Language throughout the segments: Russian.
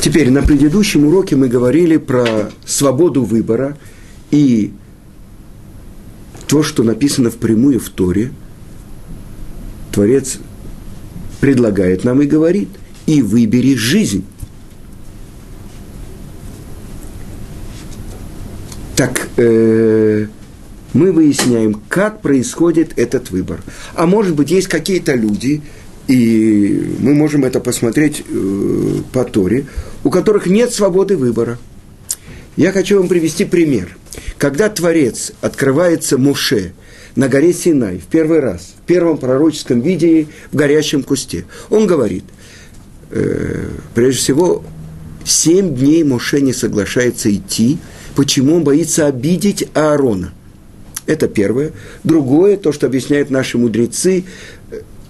Теперь на предыдущем уроке мы говорили про свободу выбора и то, что написано впрямую в Торе. Творец предлагает нам и говорит, и выбери жизнь. Так э, мы выясняем, как происходит этот выбор. А может быть, есть какие-то люди, и мы можем это посмотреть э, по Торе, у которых нет свободы выбора. Я хочу вам привести пример. Когда Творец открывается Муше на горе Синай в первый раз, в первом пророческом виде в горящем кусте, он говорит, э, прежде всего, семь дней Муше не соглашается идти, почему он боится обидеть Аарона. Это первое. Другое, то, что объясняют наши мудрецы,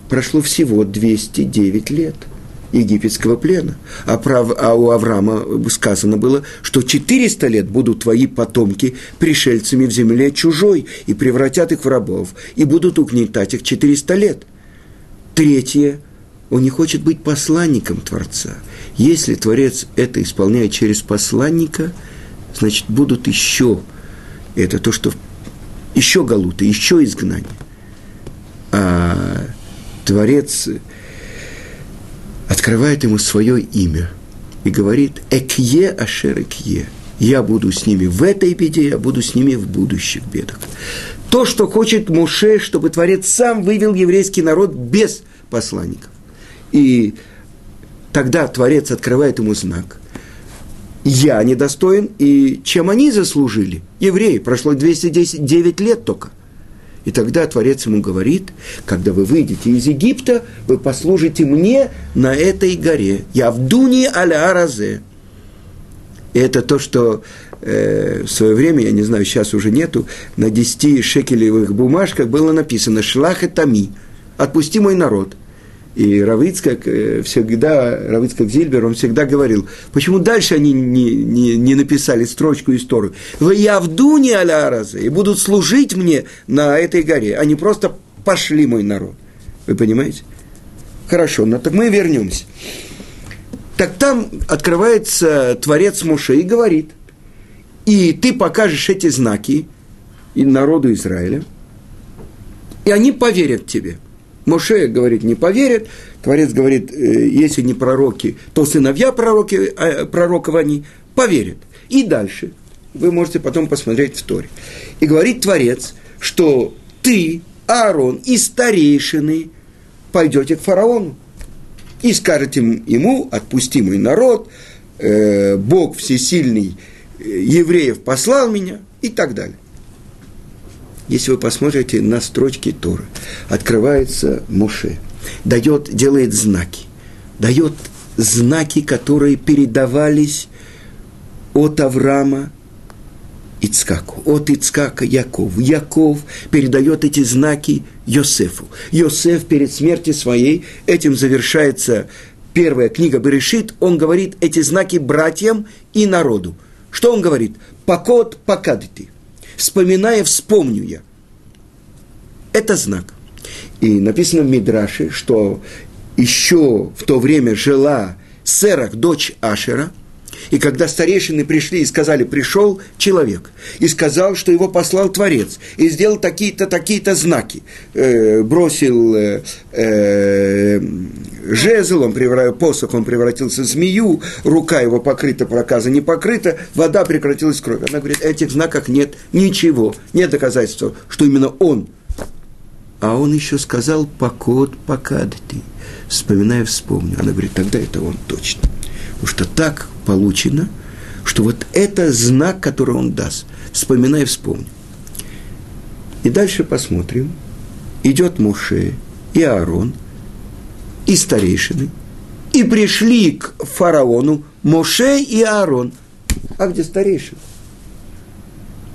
прошло всего 209 лет египетского плена. А, прав, а у Авраама сказано было, что 400 лет будут твои потомки пришельцами в земле чужой и превратят их в рабов, и будут угнетать их 400 лет. Третье, он не хочет быть посланником Творца. Если Творец это исполняет через посланника, значит, будут еще, это то, что еще галуты, еще изгнание. А Творец открывает ему свое имя и говорит «Экье ашер экье» я буду с ними в этой беде, я буду с ними в будущих бедах. То, что хочет Муше, чтобы Творец сам вывел еврейский народ без посланников. И тогда Творец открывает ему знак. Я недостоин, и чем они заслужили? Евреи, прошло 209 лет только. И тогда Творец ему говорит, когда вы выйдете из Египта, вы послужите мне на этой горе. Я в Дуне аля Аразе. И это то, что э, в свое время, я не знаю, сейчас уже нету, на 10 шекелевых бумажках было написано «Шлах и тами» – «Отпусти мой народ». И Равицкак э, всегда, Равицкак Зильбер, он всегда говорил, почему дальше они не, не, не написали строчку из Торы. «Вы явдуни аля аразы» и будут служить мне на этой горе, они просто пошли мой народ. Вы понимаете? Хорошо, но так мы вернемся. Так там открывается Творец Моше и говорит, и ты покажешь эти знаки и народу Израиля, и они поверят тебе – Моше говорит, не поверят. Творец говорит, «Э, если не пророки, то сыновья пророки, э, пророков они поверят. И дальше. Вы можете потом посмотреть в Торе. И говорит Творец, что ты, Аарон и старейшины пойдете к фараону. И скажете ему, отпусти мой народ, э, Бог всесильный евреев послал меня и так далее. Если вы посмотрите на строчки Торы, открывается Муше, дает, делает знаки, дает знаки, которые передавались от Авраама Ицкаку, от Ицкака Яков. Яков передает эти знаки Йосефу. Йосеф перед смертью своей, этим завершается первая книга Берешит, он говорит эти знаки братьям и народу. Что он говорит? Покот покадити вспоминая, вспомню я. Это знак. И написано в Мидраше, что еще в то время жила Серах, дочь Ашера, и когда старейшины пришли и сказали, пришел человек, и сказал, что его послал Творец, и сделал такие-то, такие-то знаки, э, бросил э, э, жезл, он превратил, посох, он превратился в змею, рука его покрыта, проказа не покрыта, вода прекратилась кровь. Она говорит, этих знаках нет ничего, нет доказательства, что именно он. А он еще сказал, покот, покад ты. Вспоминая, вспомню. Она говорит, тогда это он точно. Потому что так получено, что вот это знак, который он даст. Вспоминай, вспомню. И дальше посмотрим. Идет Муше и Аарон – и старейшины, и пришли к фараону Моше и Аарон. А где старейшины?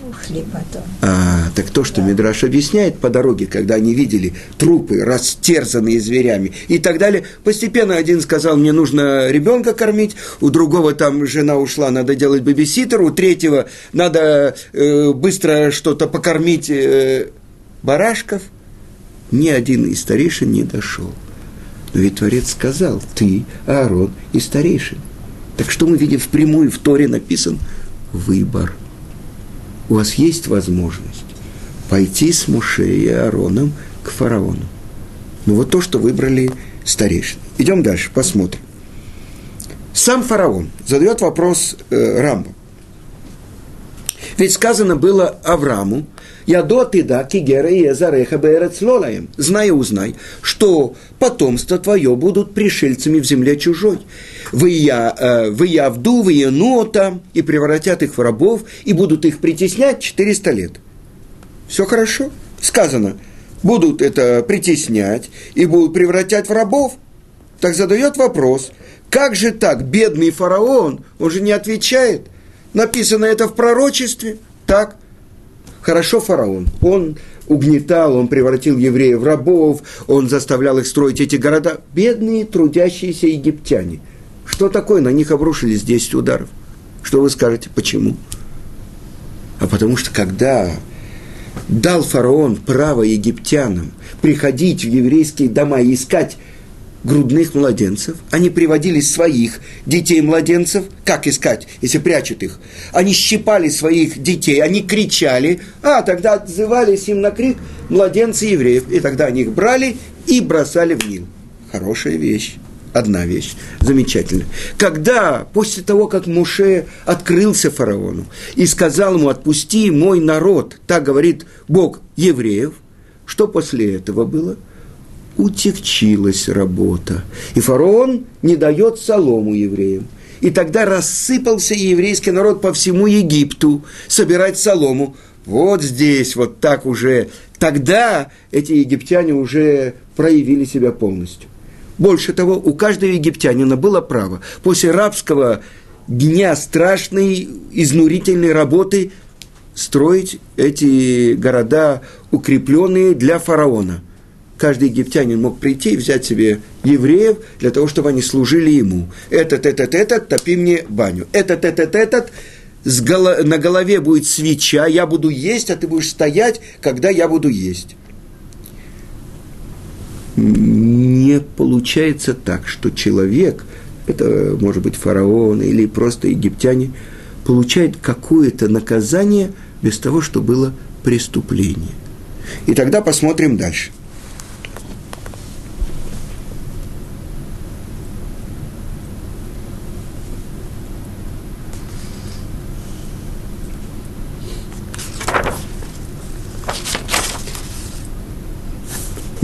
Ушли потом. А, так то, что да. Мидраш объясняет по дороге, когда они видели трупы, растерзанные зверями и так далее, постепенно один сказал, мне нужно ребенка кормить, у другого там жена ушла, надо делать бебиситер, у третьего надо э, быстро что-то покормить э, барашков. Ни один из старейшин не дошел. Но ведь Творец сказал, ты, Аарон и старейшин. Так что мы видим впрямую в Торе написан выбор. У вас есть возможность пойти с Муше и Аароном к фараону. Ну вот то, что выбрали старейшины. Идем дальше, посмотрим. Сам фараон задает вопрос э, Рамбу. Ведь сказано было Аврааму, я до ты да кигера и эзареха бэрец лолаем. Знай и узнай, что потомство твое будут пришельцами в земле чужой. Вы я, э, вы я вду, вы енота, и превратят их в рабов, и будут их притеснять 400 лет. Все хорошо. Сказано, будут это притеснять и будут превратять в рабов. Так задает вопрос, как же так, бедный фараон, он же не отвечает. Написано это в пророчестве. Так, Хорошо фараон. Он угнетал, он превратил евреев в рабов, он заставлял их строить эти города. Бедные трудящиеся египтяне. Что такое? На них обрушились 10 ударов. Что вы скажете? Почему? А потому что когда дал фараон право египтянам приходить в еврейские дома и искать грудных младенцев, они приводили своих детей-младенцев, как искать, если прячут их? Они щипали своих детей, они кричали, а тогда отзывались им на крик младенцы евреев, и тогда они их брали и бросали в Нил. Хорошая вещь. Одна вещь, замечательно. Когда, после того, как Муше открылся фараону и сказал ему, отпусти мой народ, так говорит Бог евреев, что после этого было – утекчилась работа. И фараон не дает солому евреям. И тогда рассыпался еврейский народ по всему Египту собирать солому. Вот здесь, вот так уже. Тогда эти египтяне уже проявили себя полностью. Больше того, у каждого египтянина было право после рабского дня страшной, изнурительной работы строить эти города, укрепленные для фараона – каждый египтянин мог прийти и взять себе евреев для того, чтобы они служили ему. Этот, этот, этот, топи мне баню. Этот, этот, этот, с голо... на голове будет свеча, я буду есть, а ты будешь стоять, когда я буду есть. Не получается так, что человек, это может быть фараон или просто египтяне, получает какое-то наказание без того, что было преступление. И тогда посмотрим дальше –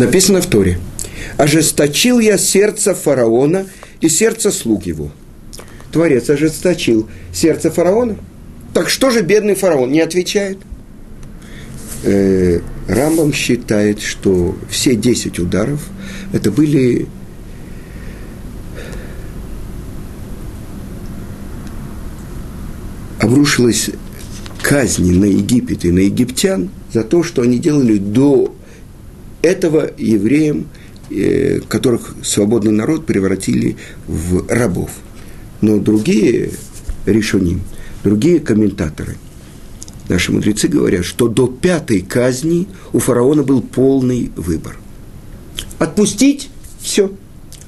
Написано в Торе. «Ожесточил я сердце фараона и сердце слуг его». Творец ожесточил сердце фараона. Так что же бедный фараон не отвечает? Э, Рамбам считает, что все 10 ударов это были обрушилась казни на Египет и на египтян за то, что они делали до этого евреям, э, которых свободный народ превратили в рабов. Но другие решоним, другие комментаторы, наши мудрецы говорят, что до пятой казни у фараона был полный выбор. Отпустить – все.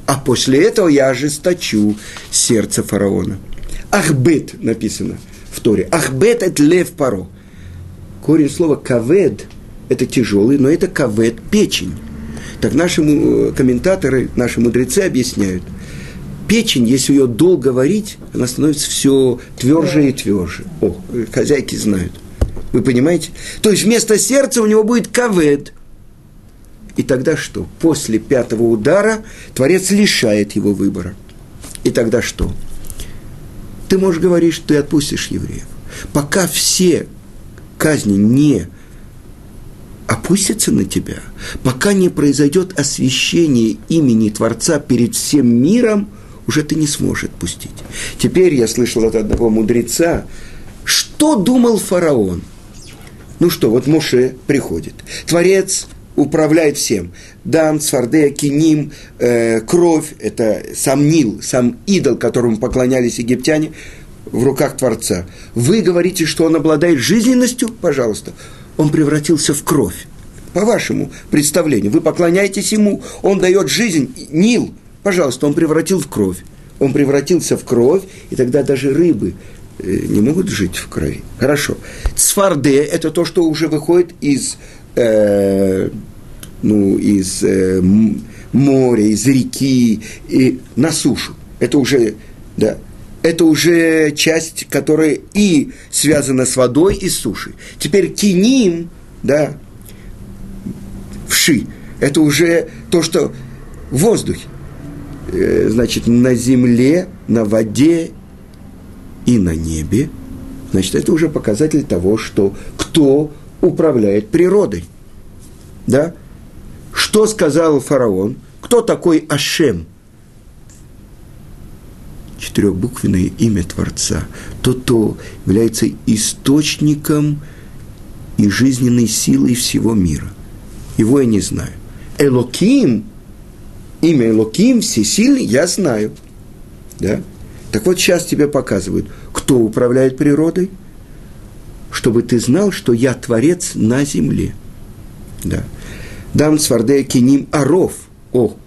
А после этого я ожесточу сердце фараона. Ахбет написано в Торе. Ахбет – это лев паро. Корень слова кавед – это тяжелый, но это кавет, печень. Так наши э, комментаторы, наши мудрецы объясняют, печень, если ее долго варить, она становится все тверже и тверже. О, хозяйки знают. Вы понимаете? То есть вместо сердца у него будет кавет. И тогда что? После пятого удара Творец лишает его выбора. И тогда что? Ты можешь говорить, что ты отпустишь евреев. Пока все казни не опустится на тебя, пока не произойдет освящение имени Творца перед всем миром, уже ты не сможешь отпустить. Теперь я слышал от одного мудреца, что думал фараон. Ну что, вот Моше приходит. Творец управляет всем. Дан, Сфардея, Киним, э, кровь – это сам Нил, сам идол, которому поклонялись египтяне, в руках Творца. Вы говорите, что он обладает жизненностью? Пожалуйста он превратился в кровь. По вашему представлению, вы поклоняетесь ему, он дает жизнь, Нил, пожалуйста, он превратил в кровь. он превратился в кровь, и тогда даже рыбы э, не могут жить в крови. Хорошо. Цфарде – это то, что уже выходит из, э, ну, из э, моря, из реки и на сушу. Это уже, да, это уже часть, которая и связана с водой и с сушей. Теперь киним, да, вши, это уже то, что в воздухе. Э, значит, на земле, на воде и на небе. Значит, это уже показатель того, что кто управляет природой. Да? Что сказал фараон? Кто такой Ашем? Четырехбуквенное имя Творца. Тот, кто является источником и жизненной силой всего мира. Его я не знаю. Элоким, имя Элоким, всесильный, я знаю. Да? Так вот, сейчас тебе показывают, кто управляет природой, чтобы ты знал, что я творец на земле. Да. Дам свардея киним аров, о,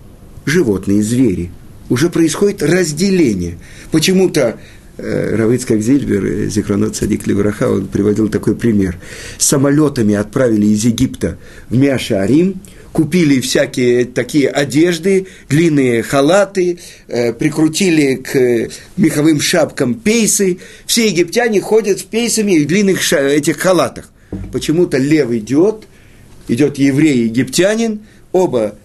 животные, звери. Уже происходит разделение. Почему-то э, Равицкак Зильбер, Зикронот Садик Левраха, он приводил такой пример. Самолетами отправили из Египта в Мяша-Арим – купили всякие такие одежды, длинные халаты, э, прикрутили к меховым шапкам пейсы. Все египтяне ходят с пейсами и в длинных ша- этих халатах. Почему-то лев идет, идет еврей египтянин, оба,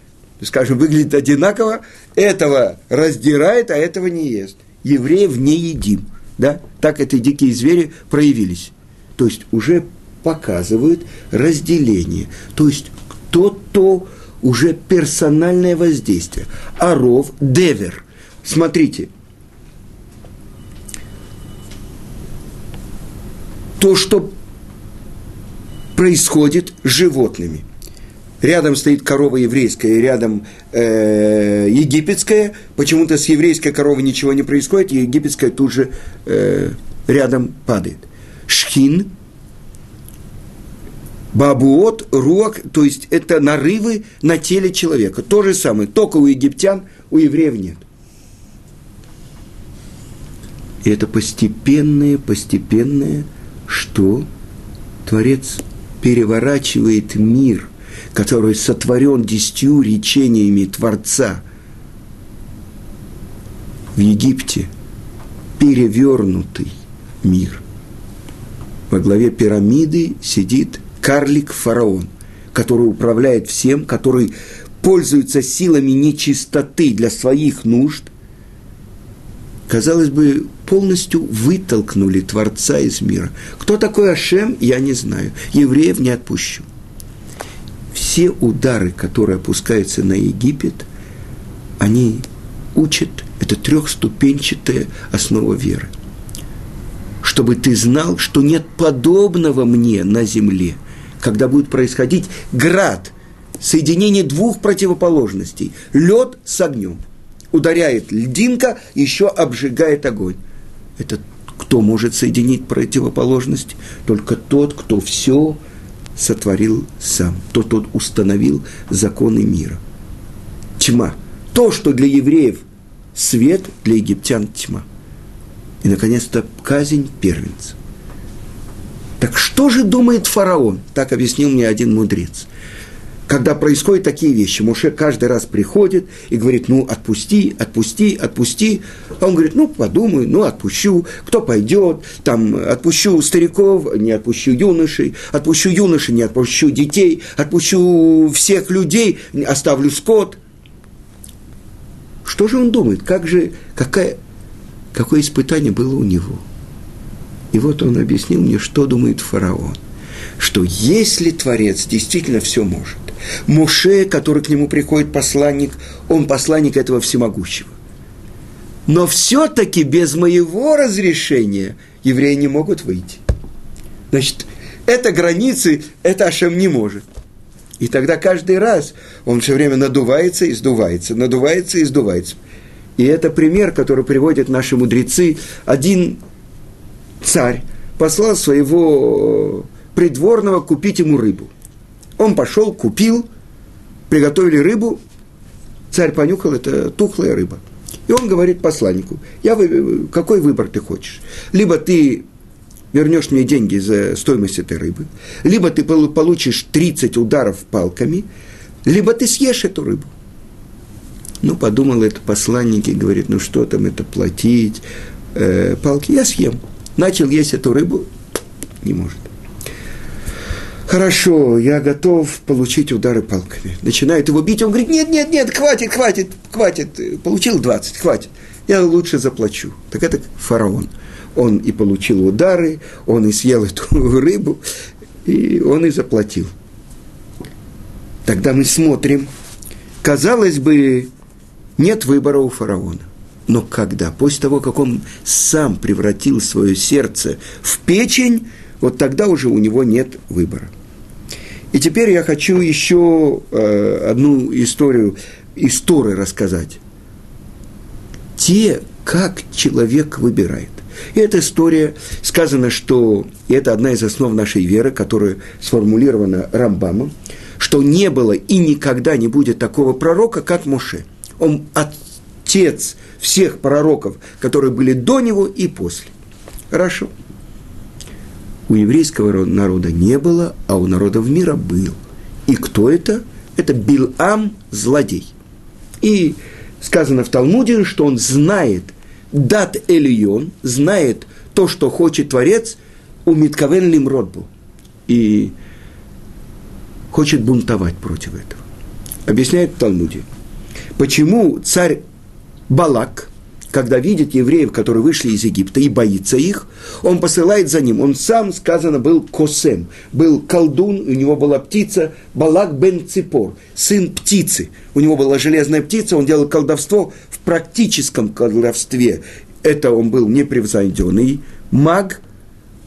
скажем, выглядят одинаково, этого раздирает, а этого не ест. Евреев не едим. Да? Так эти дикие звери проявились. То есть уже показывают разделение. То есть то-то уже персональное воздействие. Аров, девер. Смотрите. То, что происходит с животными. Рядом стоит корова еврейская, рядом э, египетская. Почему-то с еврейской коровой ничего не происходит, и египетская тут же э, рядом падает. Шхин Бабуот, руак, то есть это нарывы на теле человека. То же самое, только у египтян, у евреев нет. И это постепенное, постепенное, что Творец переворачивает мир, который сотворен десятью речениями Творца в Египте, перевернутый мир. Во главе пирамиды сидит карлик-фараон, который управляет всем, который пользуется силами нечистоты для своих нужд, казалось бы, полностью вытолкнули Творца из мира. Кто такой Ашем, я не знаю. Евреев не отпущу. Все удары, которые опускаются на Египет, они учат, это трехступенчатая основа веры. Чтобы ты знал, что нет подобного мне на земле – когда будет происходить град, соединение двух противоположностей, лед с огнем. Ударяет льдинка, еще обжигает огонь. Это кто может соединить противоположности? Только тот, кто все сотворил сам, тот, тот установил законы мира. Тьма. То, что для евреев свет, для египтян тьма. И, наконец-то, казнь первенца. Так что же думает фараон? Так объяснил мне один мудрец. Когда происходят такие вещи, Муше каждый раз приходит и говорит, ну, отпусти, отпусти, отпусти. А он говорит, ну, подумаю, ну, отпущу. Кто пойдет? Там, отпущу стариков, не отпущу юношей, отпущу юношей, не отпущу детей, отпущу всех людей, оставлю скот. Что же он думает? Как же, какая, какое испытание было у него – и вот он объяснил мне, что думает фараон. Что если Творец действительно все может, Муше, который к нему приходит посланник, он посланник этого всемогущего. Но все-таки без моего разрешения евреи не могут выйти. Значит, это границы, это Ашем не может. И тогда каждый раз он все время надувается и сдувается, надувается и сдувается. И это пример, который приводят наши мудрецы. Один царь послал своего придворного купить ему рыбу. Он пошел, купил, приготовили рыбу, царь понюхал, это тухлая рыба. И он говорит посланнику, я вы, какой выбор ты хочешь? Либо ты вернешь мне деньги за стоимость этой рыбы, либо ты получишь 30 ударов палками, либо ты съешь эту рыбу. Ну, подумал это посланник и говорит, ну что там это платить, э, палки, я съем. Начал есть эту рыбу, не может. Хорошо, я готов получить удары палками. Начинает его бить, он говорит, нет, нет, нет, хватит, хватит, хватит. Получил 20, хватит. Я лучше заплачу. Так это фараон. Он и получил удары, он и съел эту рыбу, и он и заплатил. Тогда мы смотрим. Казалось бы, нет выбора у фараона. Но когда? После того, как он сам превратил свое сердце в печень, вот тогда уже у него нет выбора. И теперь я хочу еще э, одну историю из рассказать. Те, как человек выбирает. И эта история, сказано, что, и это одна из основ нашей веры, которая сформулирована Рамбамом, что не было и никогда не будет такого пророка, как Моше. Он отец всех пророков, которые были до него и после. Хорошо у еврейского народа не было, а у народов мира был. И кто это? Это Билам, злодей. И сказано в Талмуде, что он знает дат Элион, знает то, что хочет Творец, у Митковен Лимрод был. И хочет бунтовать против этого. Объясняет в Талмуде. Почему царь Балак – когда видит евреев, которые вышли из Египта, и боится их, он посылает за ним. Он сам, сказано, был косем, был колдун, у него была птица Балак бен Ципор, сын птицы. У него была железная птица, он делал колдовство в практическом колдовстве. Это он был непревзойденный маг,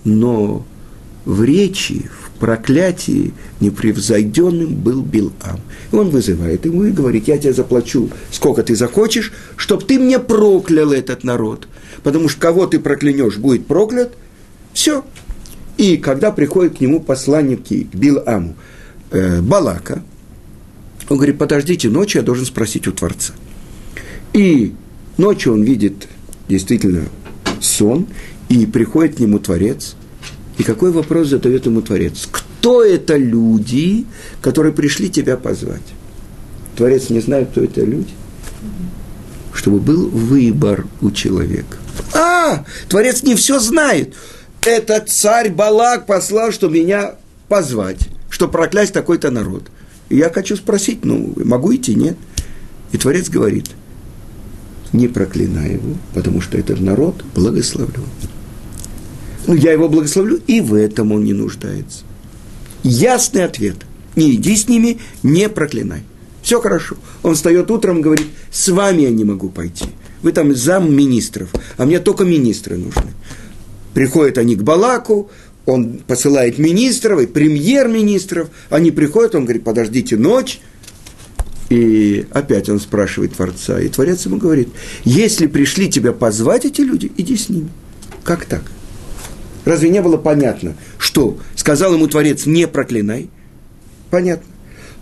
но в речи, в проклятии непревзойденным был Билам. И он вызывает ему и говорит, я тебе заплачу, сколько ты захочешь, чтобы ты мне проклял этот народ. Потому что кого ты проклянешь, будет проклят. Все. И когда приходят к нему посланники к Биламу э, Балака, он говорит, подождите, ночью я должен спросить у Творца. И ночью он видит действительно сон, и приходит к нему Творец – и какой вопрос задает ему Творец? Кто это люди, которые пришли тебя позвать? Творец не знает, кто это люди. Чтобы был выбор у человека. А, Творец не все знает. Этот царь Балак послал, что меня позвать, что проклясть такой-то народ. И я хочу спросить, ну, могу идти, нет? И Творец говорит, не проклинай его, потому что этот народ благословлен ну, я его благословлю, и в этом он не нуждается. Ясный ответ. Не иди с ними, не проклинай. Все хорошо. Он встает утром и говорит, с вами я не могу пойти. Вы там зам министров, а мне только министры нужны. Приходят они к Балаку, он посылает министров и премьер-министров, они приходят, он говорит, подождите ночь, и опять он спрашивает Творца, и Творец ему говорит, если пришли тебя позвать эти люди, иди с ними. Как так? Разве не было понятно, что сказал ему Творец, не проклинай? Понятно.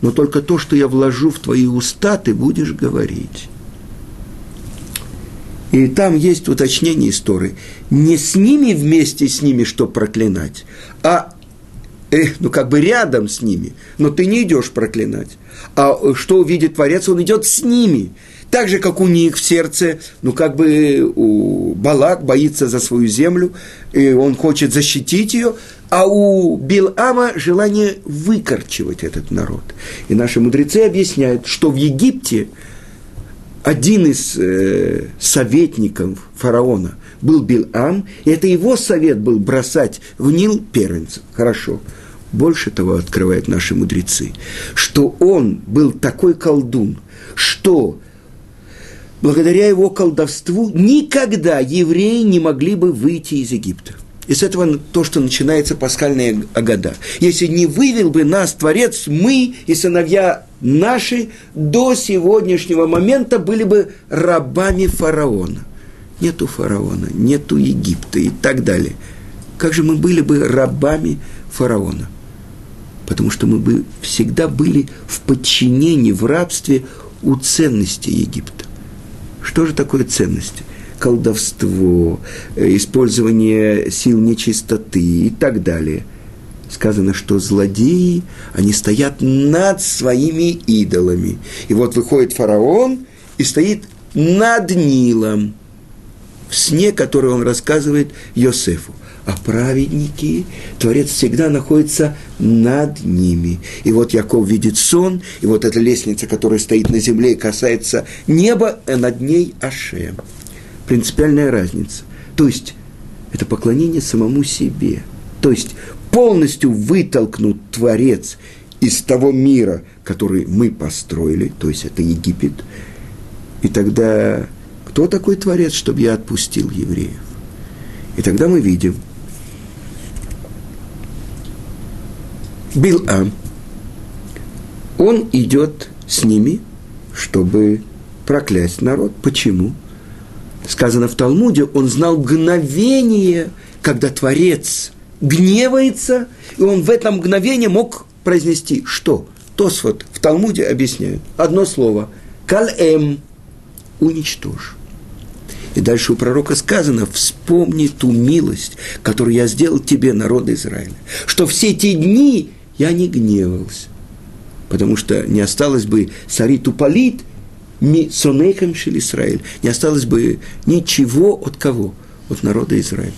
Но только то, что я вложу в твои уста, ты будешь говорить. И там есть уточнение истории. Не с ними вместе с ними, что проклинать, а э, ну как бы рядом с ними, но ты не идешь проклинать. А что увидит Творец, он идет с ними так же, как у них в сердце, ну, как бы у Балак боится за свою землю, и он хочет защитить ее, а у Билама желание выкорчевать этот народ. И наши мудрецы объясняют, что в Египте один из э, советников фараона был Билам, и это его совет был бросать в Нил первенцев. Хорошо. Больше того открывают наши мудрецы, что он был такой колдун, что благодаря его колдовству никогда евреи не могли бы выйти из Египта. И с этого то, что начинается пасхальная Агада. Если не вывел бы нас Творец, мы и сыновья наши до сегодняшнего момента были бы рабами фараона. Нету фараона, нету Египта и так далее. Как же мы были бы рабами фараона? Потому что мы бы всегда были в подчинении, в рабстве у ценности Египта. Что же такое ценности? Колдовство, э, использование сил нечистоты и так далее. Сказано, что злодеи, они стоят над своими идолами. И вот выходит фараон и стоит над Нилом сне, который он рассказывает Йосефу а праведники, Творец всегда находится над ними. И вот Яков видит сон, и вот эта лестница, которая стоит на земле и касается неба, а над ней Ашем. Принципиальная разница. То есть, это поклонение самому себе. То есть, полностью вытолкнут Творец из того мира, который мы построили, то есть это Египет, и тогда кто такой Творец, чтобы я отпустил евреев? И тогда мы видим – Билам, он идет с ними, чтобы проклясть народ. Почему? Сказано в Талмуде, он знал мгновение, когда Творец гневается, и он в это мгновение мог произнести что? Тосфот в Талмуде объясняет. Одно слово. Калэм. Уничтожь. И дальше у пророка сказано, вспомни ту милость, которую я сделал тебе, народ Израиля. Что все те дни я не гневался, потому что не осталось бы сариту палит, ми сонейхам шел Израиль, не осталось бы ничего от кого? От народа Израиля.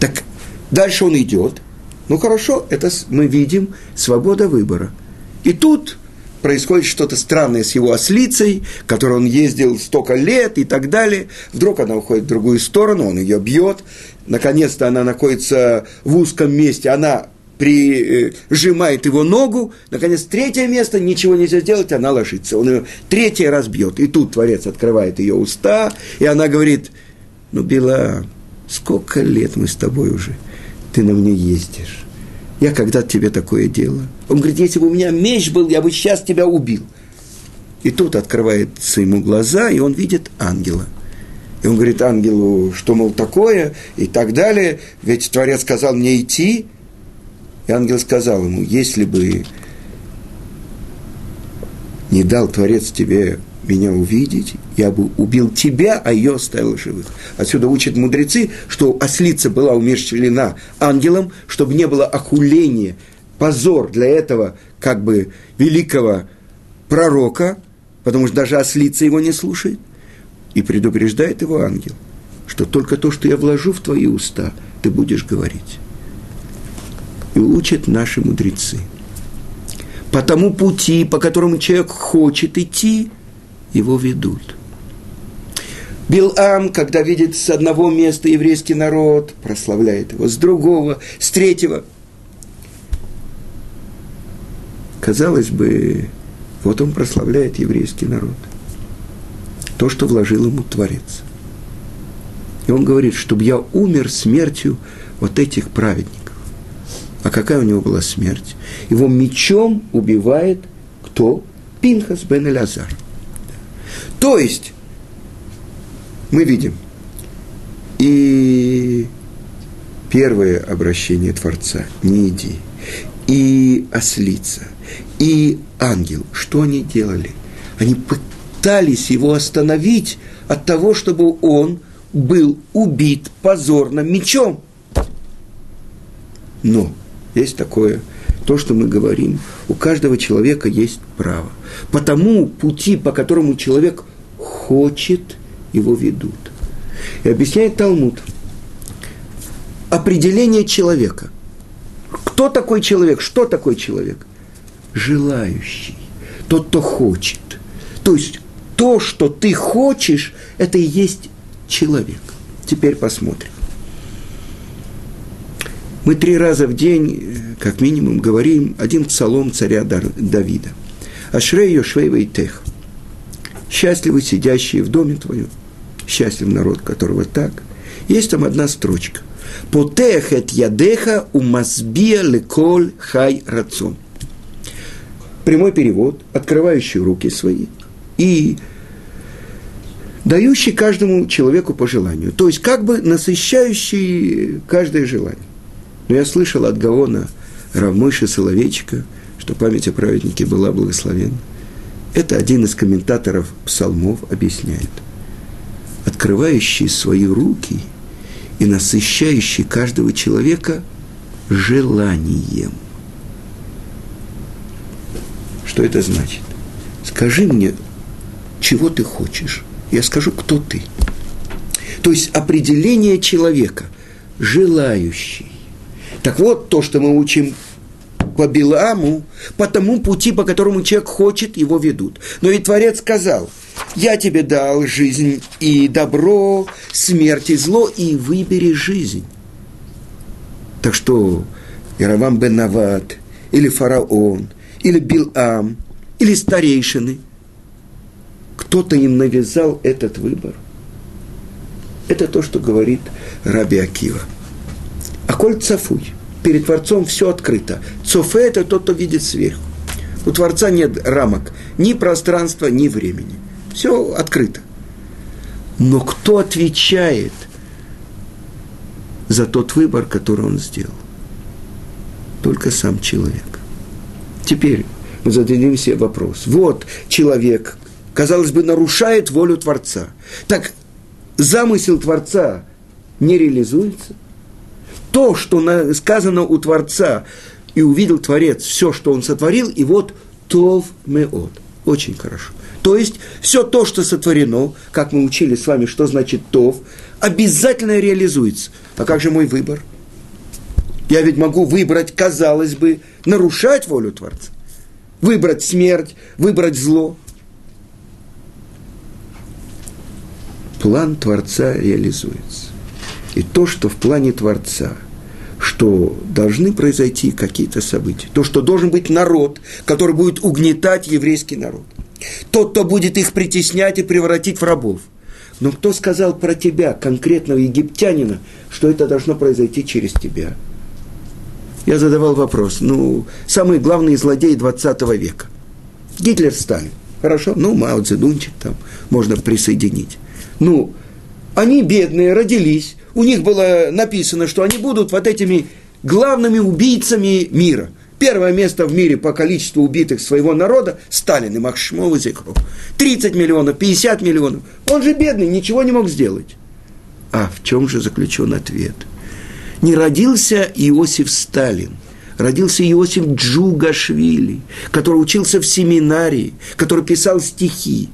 Так дальше он идет. Ну хорошо, это мы видим свобода выбора. И тут происходит что-то странное с его ослицей, которой он ездил столько лет и так далее. Вдруг она уходит в другую сторону, он ее бьет. Наконец-то она находится в узком месте, она прижимает его ногу, наконец, третье место, ничего нельзя сделать, она ложится. Он ее третий раз бьет. И тут Творец открывает ее уста, и она говорит, ну, Бела, сколько лет мы с тобой уже, ты на мне ездишь. Я когда-то тебе такое делал. Он говорит, если бы у меня меч был, я бы сейчас тебя убил. И тут открывается ему глаза, и он видит ангела. И он говорит ангелу, что, мол, такое, и так далее. Ведь Творец сказал мне идти, и ангел сказал ему, если бы не дал Творец тебе меня увидеть, я бы убил тебя, а ее оставил живых. Отсюда учат мудрецы, что ослица была умерщвлена ангелом, чтобы не было охуления, позор для этого как бы великого пророка, потому что даже ослица его не слушает, и предупреждает его ангел, что только то, что я вложу в твои уста, ты будешь говорить и учат наши мудрецы. По тому пути, по которому человек хочет идти, его ведут. Билам, когда видит с одного места еврейский народ, прославляет его, с другого, с третьего. Казалось бы, вот он прославляет еврейский народ. То, что вложил ему Творец. И он говорит, чтобы я умер смертью вот этих праведников. А какая у него была смерть? Его мечом убивает кто? Пинхас бен Элязар. То есть, мы видим, и первое обращение Творца – не иди, и ослица, и ангел, что они делали? Они пытались его остановить от того, чтобы он был убит позорно мечом. Но есть такое, то, что мы говорим, у каждого человека есть право. Потому пути, по которому человек хочет, его ведут. И объясняет Талмуд. Определение человека. Кто такой человек? Что такой человек? Желающий. Тот, кто хочет. То есть то, что ты хочешь, это и есть человек. Теперь посмотрим. Мы три раза в день, как минимум, говорим один псалом царя Давида. Ашрей Йошвей Тех. Счастливы сидящие в доме твоем. Счастлив народ, которого так. Есть там одна строчка. Потех эт ядеха умазбия леколь хай рацон. Прямой перевод, открывающий руки свои и дающий каждому человеку по желанию. То есть как бы насыщающий каждое желание. Но я слышал от Гаона Равмыши Соловейчика, что память о праведнике была благословенна. Это один из комментаторов псалмов объясняет. Открывающий свои руки и насыщающий каждого человека желанием. Что это значит? Скажи мне, чего ты хочешь. Я скажу, кто ты. То есть определение человека, желающий. Так вот, то, что мы учим по Биламу, по тому пути, по которому человек хочет, его ведут. Но ведь Творец сказал, я тебе дал жизнь и добро, смерть и зло, и выбери жизнь. Так что Яровам бен Нават, или фараон, или Билам, или старейшины, кто-то им навязал этот выбор. Это то, что говорит Раби Акива. А коль цафуй – перед Творцом все открыто. Цофе – это тот, кто видит сверху. У Творца нет рамок ни пространства, ни времени. Все открыто. Но кто отвечает за тот выбор, который он сделал? Только сам человек. Теперь мы зададим себе вопрос. Вот человек, казалось бы, нарушает волю Творца. Так замысел Творца не реализуется? То, что сказано у Творца, и увидел Творец все, что он сотворил, и вот Тов Меот. Очень хорошо. То есть все то, что сотворено, как мы учили с вами, что значит Тов, обязательно реализуется. А как же мой выбор? Я ведь могу выбрать, казалось бы, нарушать волю Творца. Выбрать смерть, выбрать зло. План Творца реализуется. И то, что в плане Творца, что должны произойти какие-то события, то, что должен быть народ, который будет угнетать еврейский народ, тот, кто будет их притеснять и превратить в рабов. Но кто сказал про тебя, конкретного египтянина, что это должно произойти через тебя? Я задавал вопрос. Ну, самый главный злодей 20 века. Гитлер, Сталин. Хорошо, ну, Мао Цзэдунчик там можно присоединить. Ну, они бедные, родились, у них было написано, что они будут вот этими главными убийцами мира. Первое место в мире по количеству убитых своего народа – Сталин и Махшмов и Зикров. 30 миллионов, 50 миллионов. Он же бедный, ничего не мог сделать. А в чем же заключен ответ? Не родился Иосиф Сталин, родился Иосиф Джугашвили, который учился в семинарии, который писал стихи.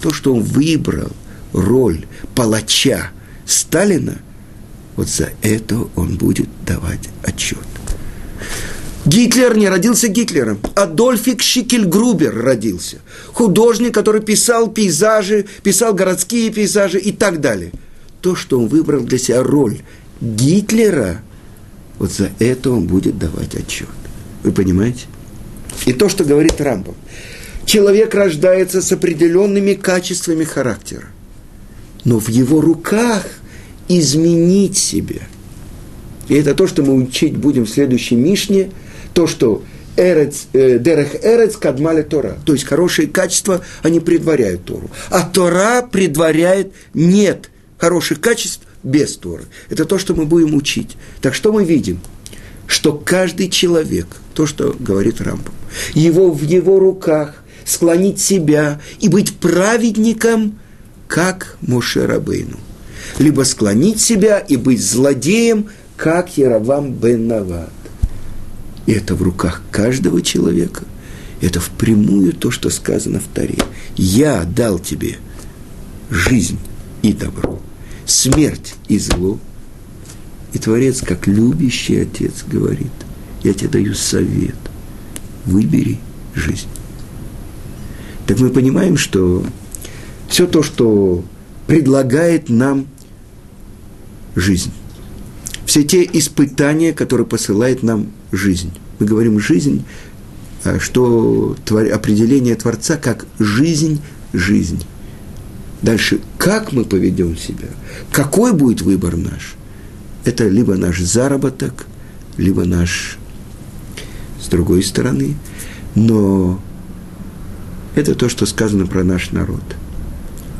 То, что он выбрал роль палача Сталина – вот за это он будет давать отчет. Гитлер не родился Гитлером. Адольфик Шикельгрубер родился. Художник, который писал пейзажи, писал городские пейзажи и так далее. То, что он выбрал для себя роль Гитлера, вот за это он будет давать отчет. Вы понимаете? И то, что говорит Рамбов. Человек рождается с определенными качествами характера. Но в его руках – изменить себя. И это то, что мы учить будем в следующей Мишне, то, что эрец, э, дерех эрец кадмали Тора. То есть хорошие качества, они предваряют Тору. А Тора предваряет нет хороших качеств без Торы. Это то, что мы будем учить. Так что мы видим? Что каждый человек, то, что говорит Рамбам, его в его руках склонить себя и быть праведником, как Моше Рабейну либо склонить себя и быть злодеем, как Яровам бен Нават. И это в руках каждого человека. Это впрямую то, что сказано в Таре. Я дал тебе жизнь и добро, смерть и зло. И Творец, как любящий Отец, говорит, я тебе даю совет, выбери жизнь. Так мы понимаем, что все то, что предлагает нам жизнь. Все те испытания, которые посылает нам жизнь. Мы говорим жизнь, а что определение Творца как жизнь, жизнь. Дальше, как мы поведем себя, какой будет выбор наш, это либо наш заработок, либо наш с другой стороны, но это то, что сказано про наш народ.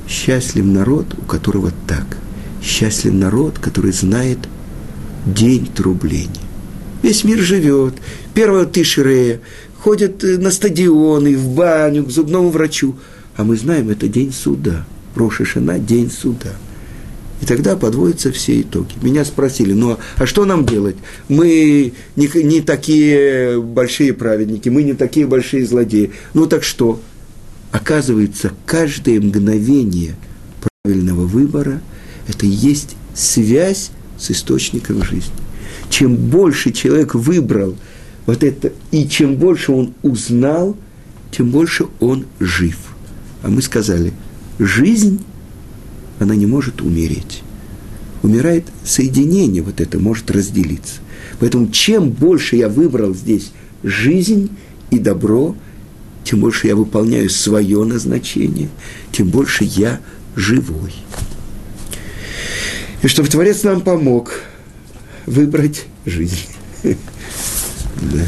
Счастлив народ, у которого так – Счастлив народ, который знает день трубления. Весь мир живет. Первого Тишрея ходят э, на стадионы, в баню, к зубному врачу. А мы знаем, это день суда. Роша Шана – день суда. И тогда подводятся все итоги. Меня спросили, ну а что нам делать? Мы не, не такие большие праведники, мы не такие большие злодеи. Ну так что? Оказывается, каждое мгновение правильного выбора – это и есть связь с источником жизни. Чем больше человек выбрал вот это, и чем больше он узнал, тем больше он жив. А мы сказали, жизнь, она не может умереть. Умирает соединение, вот это может разделиться. Поэтому чем больше я выбрал здесь жизнь и добро, тем больше я выполняю свое назначение, тем больше я живой. Чтобы Творец нам помог выбрать жизнь. Да.